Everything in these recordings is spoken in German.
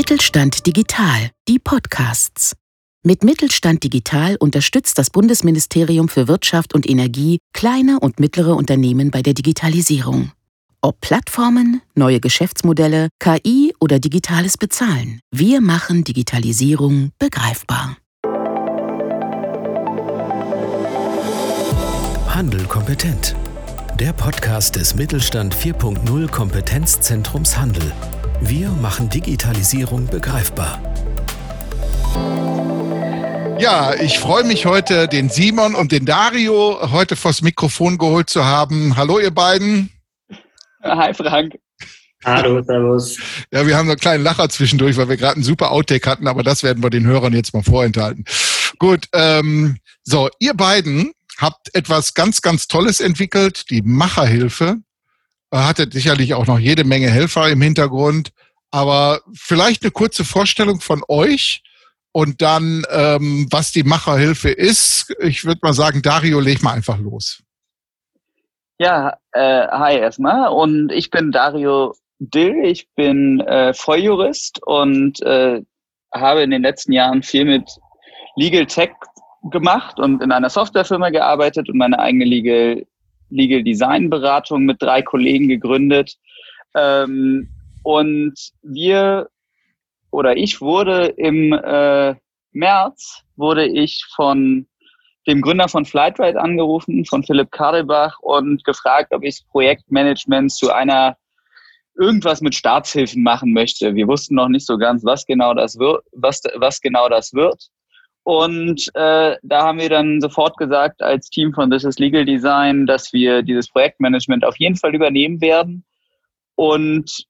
Mittelstand Digital, die Podcasts. Mit Mittelstand Digital unterstützt das Bundesministerium für Wirtschaft und Energie kleine und mittlere Unternehmen bei der Digitalisierung. Ob Plattformen, neue Geschäftsmodelle, KI oder digitales Bezahlen, wir machen Digitalisierung begreifbar. Handel kompetent. Der Podcast des Mittelstand 4.0 Kompetenzzentrums Handel. Wir machen Digitalisierung begreifbar. Ja, ich freue mich heute, den Simon und den Dario heute vors Mikrofon geholt zu haben. Hallo, ihr beiden. Hi, Frank. Hallo, servus. Ja, wir haben einen kleinen Lacher zwischendurch, weil wir gerade einen super Outtake hatten, aber das werden wir den Hörern jetzt mal vorenthalten. Gut, ähm, so, ihr beiden habt etwas ganz, ganz Tolles entwickelt, die Macherhilfe. Hattet sicherlich auch noch jede Menge Helfer im Hintergrund, aber vielleicht eine kurze Vorstellung von euch und dann, ähm, was die Macherhilfe ist. Ich würde mal sagen, Dario, leg mal einfach los. Ja, äh, hi erstmal und ich bin Dario Dill, ich bin äh, Volljurist und äh, habe in den letzten Jahren viel mit Legal Tech gemacht und in einer Softwarefirma gearbeitet und meine eigene Legal, Legal Design Beratung mit drei Kollegen gegründet. Ähm, und wir oder ich wurde im äh, März wurde ich von dem Gründer von Flightride angerufen, von Philipp Kadelbach und gefragt, ob ich Projektmanagement zu einer irgendwas mit Staatshilfen machen möchte. Wir wussten noch nicht so ganz, was genau das wird, was, was genau das wird. Und äh, da haben wir dann sofort gesagt als Team von This is Legal Design, dass wir dieses Projektmanagement auf jeden Fall übernehmen werden und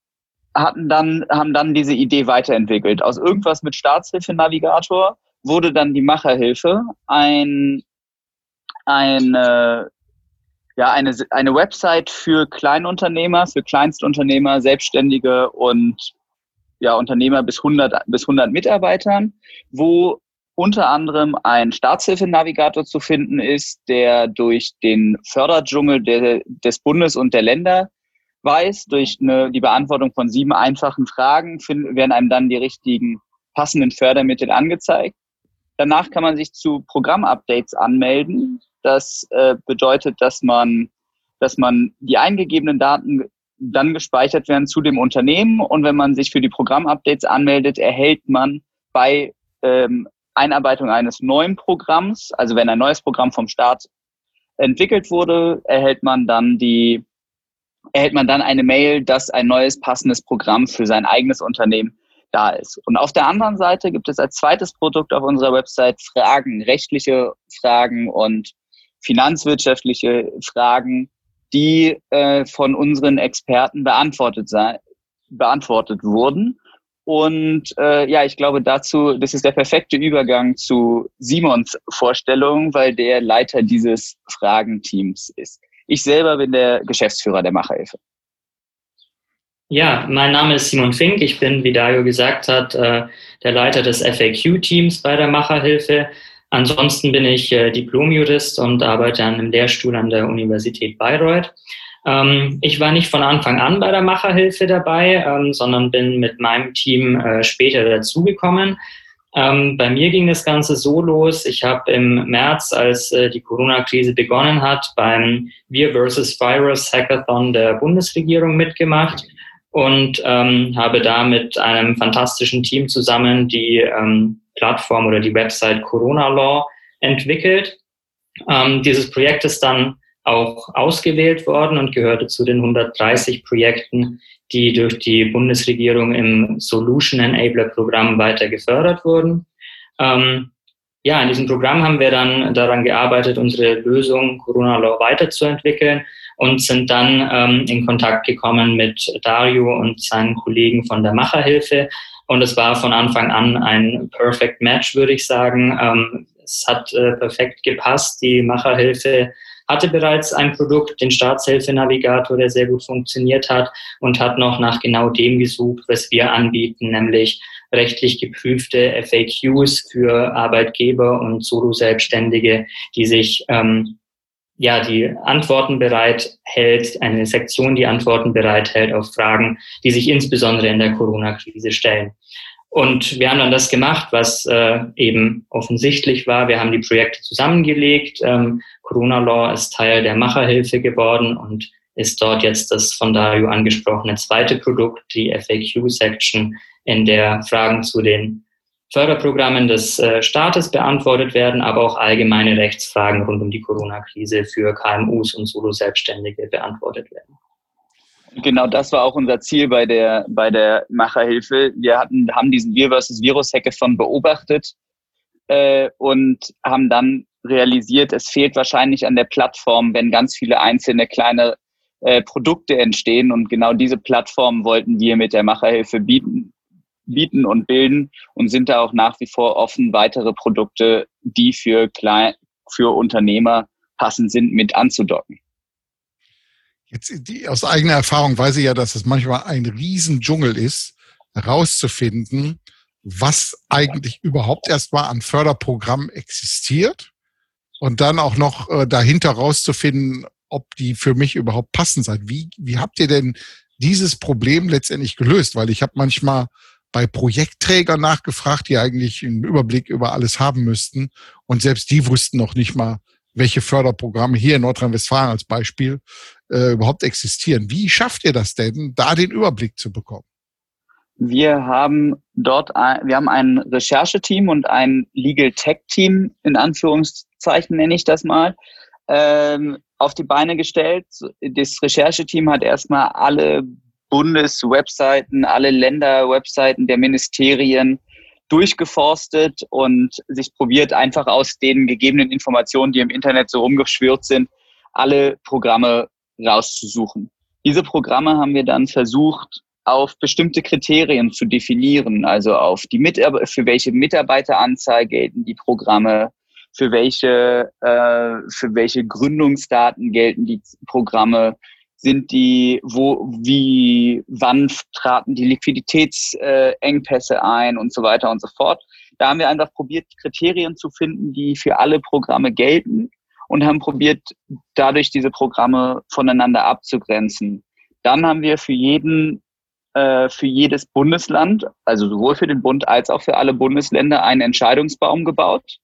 hatten dann, haben dann diese Idee weiterentwickelt. Aus irgendwas mit Staatshilfe-Navigator wurde dann die Macherhilfe ein, eine, ja, eine, eine Website für Kleinunternehmer, für Kleinstunternehmer, Selbstständige und ja, Unternehmer bis 100, bis 100 Mitarbeitern, wo unter anderem ein Staatshilfenavigator zu finden ist, der durch den Förderdschungel der, des Bundes und der Länder weiß, durch eine, die Beantwortung von sieben einfachen Fragen finden, werden einem dann die richtigen passenden Fördermittel angezeigt. Danach kann man sich zu Programmupdates anmelden. Das äh, bedeutet, dass man, dass man die eingegebenen Daten dann gespeichert werden zu dem Unternehmen und wenn man sich für die Programmupdates anmeldet, erhält man bei ähm, Einarbeitung eines neuen Programms, also wenn ein neues Programm vom Staat entwickelt wurde, erhält man dann die, erhält man dann eine Mail, dass ein neues passendes Programm für sein eigenes Unternehmen da ist. Und auf der anderen Seite gibt es als zweites Produkt auf unserer Website Fragen, rechtliche Fragen und finanzwirtschaftliche Fragen, die äh, von unseren Experten beantwortet, beantwortet wurden. Und äh, ja, ich glaube dazu, das ist der perfekte Übergang zu Simons Vorstellung, weil der Leiter dieses Fragenteams ist. Ich selber bin der Geschäftsführer der Macherhilfe. Ja, mein Name ist Simon Fink. Ich bin, wie Dario gesagt hat, äh, der Leiter des FAQ-Teams bei der Macherhilfe. Ansonsten bin ich äh, Diplomjurist und arbeite an einem Lehrstuhl an der Universität Bayreuth. Ähm, ich war nicht von Anfang an bei der Macherhilfe dabei, ähm, sondern bin mit meinem Team äh, später dazugekommen. Ähm, bei mir ging das Ganze so los. Ich habe im März, als äh, die Corona-Krise begonnen hat, beim Wir vs. Virus Hackathon der Bundesregierung mitgemacht und habe da mit einem fantastischen Team zusammen die Plattform oder die Website Corona Law entwickelt. Dieses Projekt ist dann auch ausgewählt worden und gehörte zu den 130 Projekten, die durch die Bundesregierung im Solution Enabler Programm weiter gefördert wurden. Ähm, ja, in diesem Programm haben wir dann daran gearbeitet, unsere Lösung Corona Law weiterzuentwickeln und sind dann ähm, in Kontakt gekommen mit Dario und seinen Kollegen von der Macherhilfe. Und es war von Anfang an ein Perfect Match, würde ich sagen. Ähm, es hat äh, perfekt gepasst. Die Macherhilfe hatte bereits ein Produkt, den Staatshilfenavigator, der sehr gut funktioniert hat und hat noch nach genau dem gesucht, was wir anbieten, nämlich rechtlich geprüfte FAQs für Arbeitgeber und Solo-Selbstständige, die sich ähm, ja die Antworten bereit hält, eine Sektion, die Antworten bereit hält auf Fragen, die sich insbesondere in der Corona-Krise stellen. Und wir haben dann das gemacht, was äh, eben offensichtlich war. Wir haben die Projekte zusammengelegt. Ähm, Corona Law ist Teil der Macherhilfe geworden und ist dort jetzt das von Dario angesprochene zweite Produkt, die FAQ-Section, in der Fragen zu den Förderprogrammen des äh, Staates beantwortet werden, aber auch allgemeine Rechtsfragen rund um die Corona-Krise für KMUs und Solo-Selbstständige beantwortet werden. Genau das war auch unser Ziel bei der, bei der Macherhilfe. Wir hatten, haben diesen Wir versus Virus Hackathon beobachtet äh, und haben dann realisiert, es fehlt wahrscheinlich an der Plattform, wenn ganz viele einzelne kleine äh, Produkte entstehen. Und genau diese Plattform wollten wir mit der Macherhilfe bieten, bieten und bilden und sind da auch nach wie vor offen, weitere Produkte, die für, klein, für Unternehmer passend sind, mit anzudocken. Jetzt die, aus eigener Erfahrung weiß ich ja, dass es manchmal ein Riesendschungel ist, herauszufinden, was eigentlich überhaupt erstmal an Förderprogrammen existiert und dann auch noch äh, dahinter rauszufinden, ob die für mich überhaupt passend sind. Wie, wie habt ihr denn dieses Problem letztendlich gelöst? Weil ich habe manchmal bei Projektträgern nachgefragt, die eigentlich einen Überblick über alles haben müssten. Und selbst die wussten noch nicht mal, welche Förderprogramme hier in Nordrhein-Westfalen als Beispiel äh, überhaupt existieren. Wie schafft ihr das denn, da den Überblick zu bekommen? Wir haben dort, ein, wir haben ein Rechercheteam und ein Legal Tech Team, in Anführungszeichen nenne ich das mal, ähm, auf die Beine gestellt. Das Rechercheteam hat erstmal alle Bundeswebseiten, alle Länderwebseiten der Ministerien durchgeforstet und sich probiert, einfach aus den gegebenen Informationen, die im Internet so rumgeschwirrt sind, alle Programme rauszusuchen. Diese Programme haben wir dann versucht, auf bestimmte Kriterien zu definieren, also auf die Mitar für welche Mitarbeiteranzahl gelten die Programme, für welche, äh, für welche Gründungsdaten gelten die Programme, sind die, wo, wie, wann traten die Liquiditätsengpässe äh, ein und so weiter und so fort. Da haben wir einfach probiert, Kriterien zu finden, die für alle Programme gelten und haben probiert, dadurch diese Programme voneinander abzugrenzen. Dann haben wir für jeden, äh, für jedes Bundesland, also sowohl für den Bund als auch für alle Bundesländer, einen Entscheidungsbaum gebaut,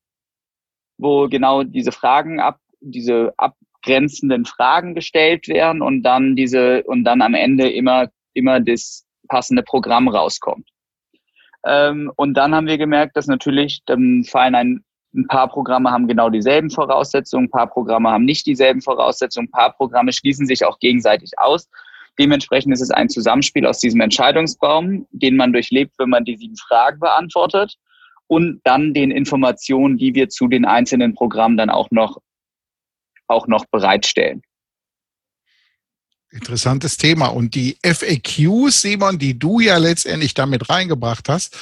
wo genau diese Fragen ab, diese abgrenzenden Fragen gestellt werden und dann diese, und dann am Ende immer, immer das passende Programm rauskommt. Ähm, und dann haben wir gemerkt, dass natürlich, dann fallen ein ein paar Programme haben genau dieselben Voraussetzungen, ein paar Programme haben nicht dieselben Voraussetzungen, ein paar Programme schließen sich auch gegenseitig aus. Dementsprechend ist es ein Zusammenspiel aus diesem Entscheidungsbaum, den man durchlebt, wenn man die sieben Fragen beantwortet und dann den Informationen, die wir zu den einzelnen Programmen dann auch noch, auch noch bereitstellen. Interessantes Thema. Und die FAQs, Simon, die du ja letztendlich damit reingebracht hast,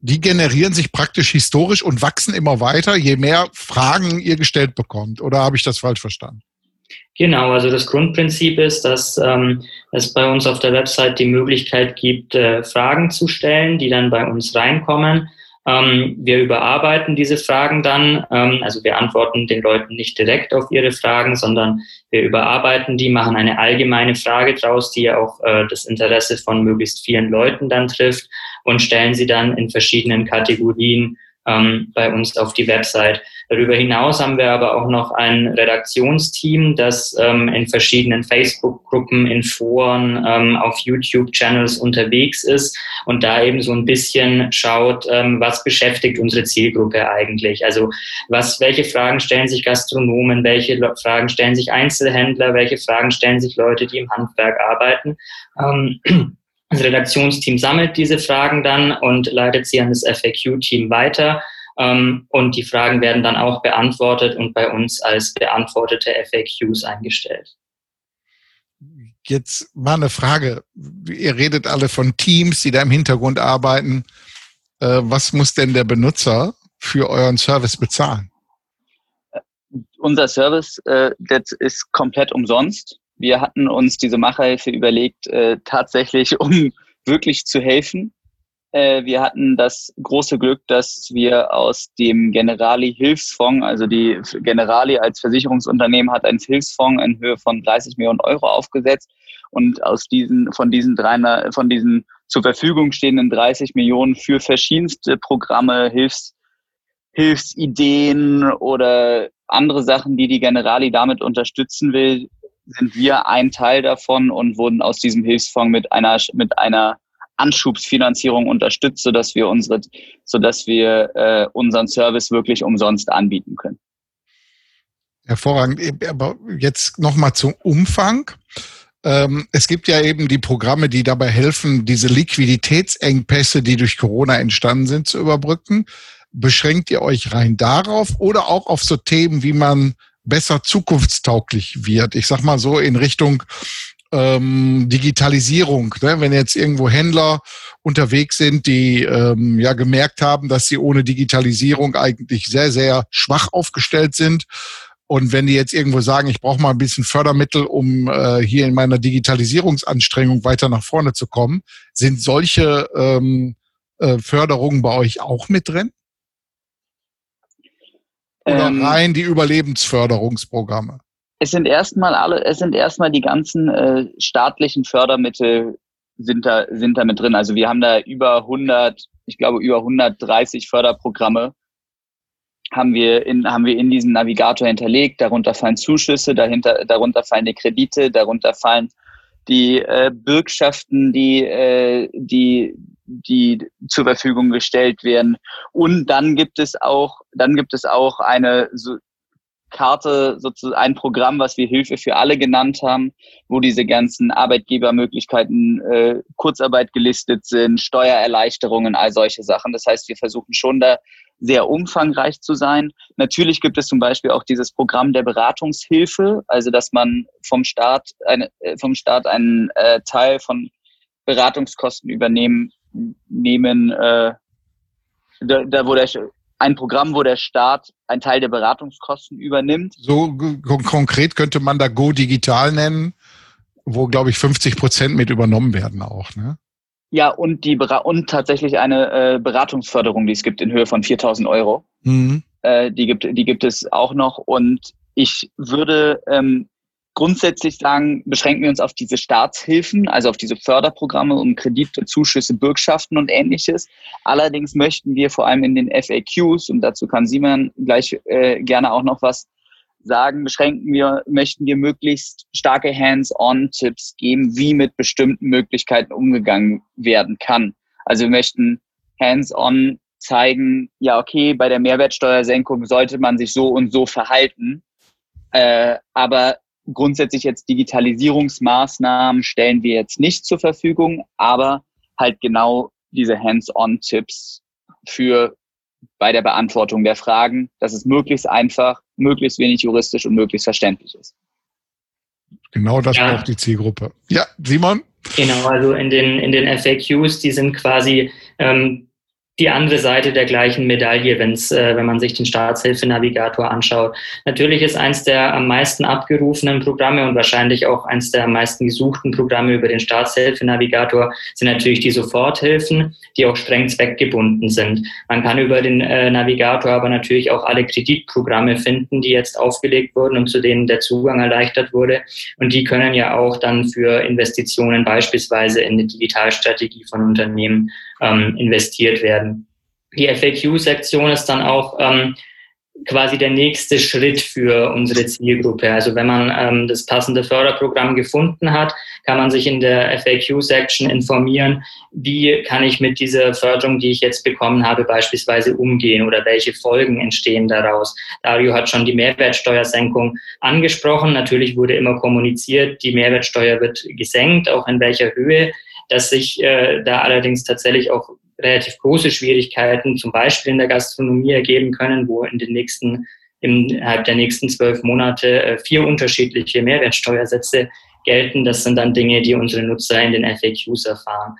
die generieren sich praktisch historisch und wachsen immer weiter, je mehr Fragen ihr gestellt bekommt. Oder habe ich das falsch verstanden? Genau, also das Grundprinzip ist, dass ähm, es bei uns auf der Website die Möglichkeit gibt, äh, Fragen zu stellen, die dann bei uns reinkommen. Ähm, wir überarbeiten diese Fragen dann, ähm, also wir antworten den Leuten nicht direkt auf ihre Fragen, sondern wir überarbeiten die, machen eine allgemeine Frage draus, die ja auch äh, das Interesse von möglichst vielen Leuten dann trifft und stellen sie dann in verschiedenen Kategorien ähm, bei uns auf die Website. Darüber hinaus haben wir aber auch noch ein Redaktionsteam, das ähm, in verschiedenen Facebook-Gruppen, in Foren, ähm, auf YouTube-Channels unterwegs ist und da eben so ein bisschen schaut, ähm, was beschäftigt unsere Zielgruppe eigentlich. Also was, welche Fragen stellen sich Gastronomen, welche Fragen stellen sich Einzelhändler, welche Fragen stellen sich Leute, die im Handwerk arbeiten. Ähm, das Redaktionsteam sammelt diese Fragen dann und leitet sie an das FAQ-Team weiter. Ähm, und die Fragen werden dann auch beantwortet und bei uns als beantwortete FAQs eingestellt. Jetzt mal eine Frage. Ihr redet alle von Teams, die da im Hintergrund arbeiten. Äh, was muss denn der Benutzer für euren Service bezahlen? Unser Service äh, das ist komplett umsonst. Wir hatten uns diese Macherhilfe überlegt, äh, tatsächlich, um wirklich zu helfen. Äh, wir hatten das große Glück, dass wir aus dem Generali Hilfsfonds, also die Generali als Versicherungsunternehmen hat einen Hilfsfonds in Höhe von 30 Millionen Euro aufgesetzt und aus diesen, von diesen drei, von diesen zur Verfügung stehenden 30 Millionen für verschiedenste Programme, Hilfs, Hilfsideen oder andere Sachen, die die Generali damit unterstützen will, sind wir ein Teil davon und wurden aus diesem Hilfsfonds mit einer, mit einer Anschubsfinanzierung unterstützt, sodass wir unsere, sodass wir äh, unseren Service wirklich umsonst anbieten können. Hervorragend. Aber jetzt nochmal zum Umfang. Ähm, es gibt ja eben die Programme, die dabei helfen, diese Liquiditätsengpässe, die durch Corona entstanden sind, zu überbrücken. Beschränkt ihr euch rein darauf oder auch auf so Themen, wie man besser zukunftstauglich wird? Ich sag mal so in Richtung ähm, Digitalisierung. Ne? Wenn jetzt irgendwo Händler unterwegs sind, die ähm, ja gemerkt haben, dass sie ohne Digitalisierung eigentlich sehr, sehr schwach aufgestellt sind. Und wenn die jetzt irgendwo sagen, ich brauche mal ein bisschen Fördermittel, um äh, hier in meiner Digitalisierungsanstrengung weiter nach vorne zu kommen, sind solche ähm, äh, Förderungen bei euch auch mit drin? Oder ähm, rein die Überlebensförderungsprogramme? Es sind erstmal alle, es sind erstmal die ganzen äh, staatlichen Fördermittel sind da, sind da mit drin. Also wir haben da über 100, ich glaube über 130 Förderprogramme haben wir in, haben wir in diesem Navigator hinterlegt. Darunter fallen Zuschüsse, dahinter, darunter fallen die Kredite, darunter fallen die äh, Bürgschaften, die, äh, die, die zur Verfügung gestellt werden. Und dann gibt es auch, dann gibt es auch eine so Karte, sozusagen ein Programm, was wir Hilfe für alle genannt haben, wo diese ganzen Arbeitgebermöglichkeiten, äh, Kurzarbeit gelistet sind, Steuererleichterungen, all solche Sachen. Das heißt, wir versuchen schon da sehr umfangreich zu sein. Natürlich gibt es zum Beispiel auch dieses Programm der Beratungshilfe, also dass man vom Staat, eine, äh, vom Staat einen äh, Teil von Beratungskosten übernehmen, nehmen, äh, da, da wo der, ein Programm, wo der Staat einen Teil der Beratungskosten übernimmt. So konkret könnte man da Go Digital nennen, wo, glaube ich, 50 Prozent mit übernommen werden auch. Ne? Ja, und, die, und tatsächlich eine äh, Beratungsförderung, die es gibt in Höhe von 4000 Euro. Mhm. Äh, die, gibt, die gibt es auch noch. Und ich würde ähm, grundsätzlich sagen, beschränken wir uns auf diese Staatshilfen, also auf diese Förderprogramme um Kredite, Zuschüsse, Bürgschaften und ähnliches. Allerdings möchten wir vor allem in den FAQs, und dazu kann Simon gleich äh, gerne auch noch was sagen, beschränken wir, möchten wir möglichst starke Hands-on-Tipps geben, wie mit bestimmten Möglichkeiten umgegangen werden kann. Also wir möchten Hands-on zeigen, ja, okay, bei der Mehrwertsteuersenkung sollte man sich so und so verhalten. Äh, aber grundsätzlich jetzt Digitalisierungsmaßnahmen stellen wir jetzt nicht zur Verfügung, aber halt genau diese Hands-on-Tipps für bei der Beantwortung der Fragen, dass es möglichst einfach, möglichst wenig juristisch und möglichst verständlich ist. Genau das ja. braucht die Zielgruppe. Ja, Simon? Genau, also in den, in den FAQs, die sind quasi ähm, die andere Seite der gleichen Medaille, wenn's, äh, wenn man sich den Staatshilfenavigator anschaut. Natürlich ist eins der am meisten abgerufenen Programme und wahrscheinlich auch eins der am meisten gesuchten Programme über den Staatshilfenavigator sind natürlich die Soforthilfen, die auch streng zweckgebunden sind. Man kann über den äh, Navigator aber natürlich auch alle Kreditprogramme finden, die jetzt aufgelegt wurden und zu denen der Zugang erleichtert wurde. Und die können ja auch dann für Investitionen beispielsweise in die Digitalstrategie von Unternehmen ähm, investiert werden. Die FAQ-Sektion ist dann auch ähm, quasi der nächste Schritt für unsere Zielgruppe. Also wenn man ähm, das passende Förderprogramm gefunden hat, kann man sich in der FAQ-Section informieren, wie kann ich mit dieser Förderung, die ich jetzt bekommen habe, beispielsweise umgehen oder welche Folgen entstehen daraus. Dario hat schon die Mehrwertsteuersenkung angesprochen. Natürlich wurde immer kommuniziert, die Mehrwertsteuer wird gesenkt, auch in welcher Höhe dass sich äh, da allerdings tatsächlich auch relativ große Schwierigkeiten zum Beispiel in der Gastronomie ergeben können, wo in den nächsten innerhalb der nächsten zwölf Monate äh, vier unterschiedliche Mehrwertsteuersätze gelten. Das sind dann Dinge, die unsere Nutzer in den FAQs erfahren.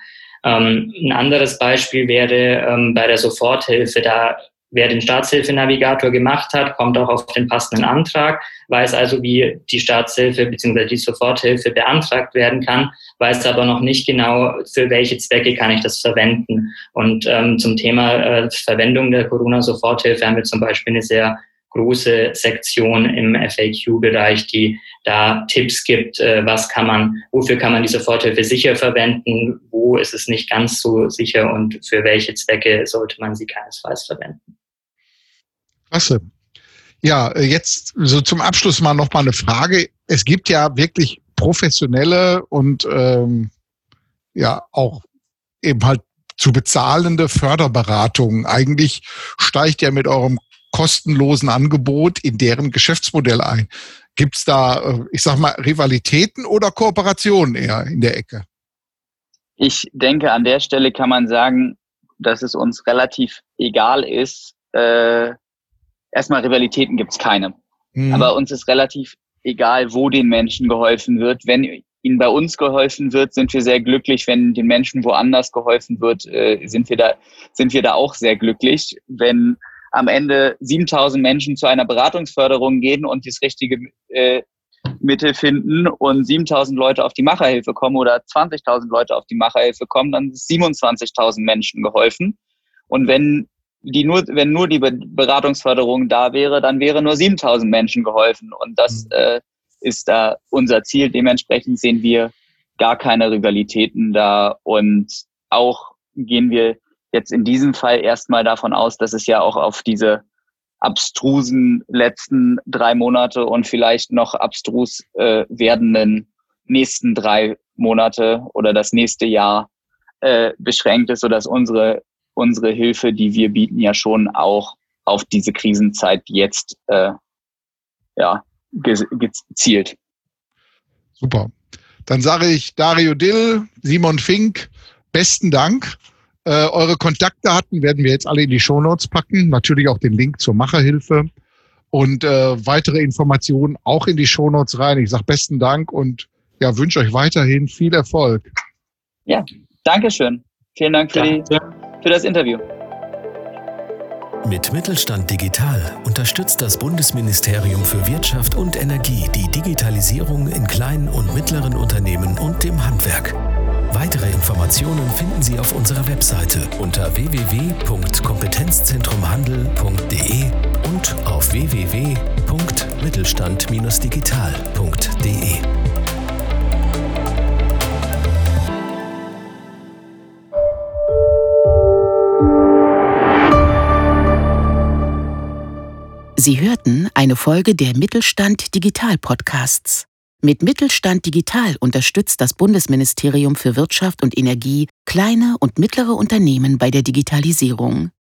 Ähm, ein anderes Beispiel wäre ähm, bei der Soforthilfe. Da wer den Staatshilfenavigator gemacht hat, kommt auch auf den passenden Antrag, weiß also, wie die Staatshilfe bzw. die Soforthilfe beantragt werden kann, weiß aber noch nicht genau, für welche Zwecke kann ich das verwenden. Und ähm, zum Thema äh, Verwendung der Corona-Soforthilfe haben wir zum Beispiel eine sehr große Sektion im FAQ-Bereich, die da Tipps gibt, äh, was kann man, wofür kann man die Soforthilfe sicher verwenden, wo ist es nicht ganz so sicher und für welche Zwecke sollte man sie keinesfalls verwenden. Klasse. Ja, äh, jetzt so zum Abschluss mal noch mal eine Frage. Es gibt ja wirklich professionelle und ähm, ja auch eben halt zu bezahlende Förderberatungen. Eigentlich steigt ja mit eurem kostenlosen Angebot in deren Geschäftsmodell ein. Gibt es da, äh, ich sag mal, Rivalitäten oder Kooperationen eher in der Ecke? Ich denke, an der Stelle kann man sagen, dass es uns relativ egal ist, äh, erstmal Rivalitäten gibt es keine. Mhm. Aber uns ist relativ egal, wo den Menschen geholfen wird. Wenn ihnen bei uns geholfen wird, sind wir sehr glücklich. Wenn den Menschen woanders geholfen wird, äh, sind wir da, sind wir da auch sehr glücklich. Wenn am Ende 7000 Menschen zu einer Beratungsförderung gehen und das richtige äh, Mittel finden und 7000 Leute auf die Macherhilfe kommen oder 20.000 Leute auf die Macherhilfe kommen, dann ist 27.000 Menschen geholfen. Und wenn die nur, wenn nur die Beratungsförderung da wäre, dann wäre nur 7000 Menschen geholfen. Und das mhm. äh, ist da unser Ziel. Dementsprechend sehen wir gar keine Rivalitäten da. Und auch gehen wir jetzt in diesem Fall erstmal davon aus, dass es ja auch auf diese abstrusen letzten drei Monate und vielleicht noch abstrus äh, werdenden nächsten drei Monate oder das nächste Jahr äh, beschränkt ist, sodass unsere unsere Hilfe, die wir bieten, ja schon auch auf diese Krisenzeit jetzt äh, ja, gezielt. Super. Dann sage ich Dario Dill, Simon Fink, besten Dank. Äh, eure Kontaktdaten werden wir jetzt alle in die Shownotes packen. Natürlich auch den Link zur Macherhilfe und äh, weitere Informationen auch in die Shownotes rein. Ich sage besten Dank und ja, wünsche euch weiterhin viel Erfolg. Ja, Dankeschön. Vielen Dank für die für das Interview. Mit Mittelstand Digital unterstützt das Bundesministerium für Wirtschaft und Energie die Digitalisierung in kleinen und mittleren Unternehmen und dem Handwerk. Weitere Informationen finden Sie auf unserer Webseite unter www.kompetenzzentrumhandel.de und auf www.mittelstand-digital.de. Sie hörten eine Folge der Mittelstand Digital Podcasts. Mit Mittelstand Digital unterstützt das Bundesministerium für Wirtschaft und Energie kleine und mittlere Unternehmen bei der Digitalisierung.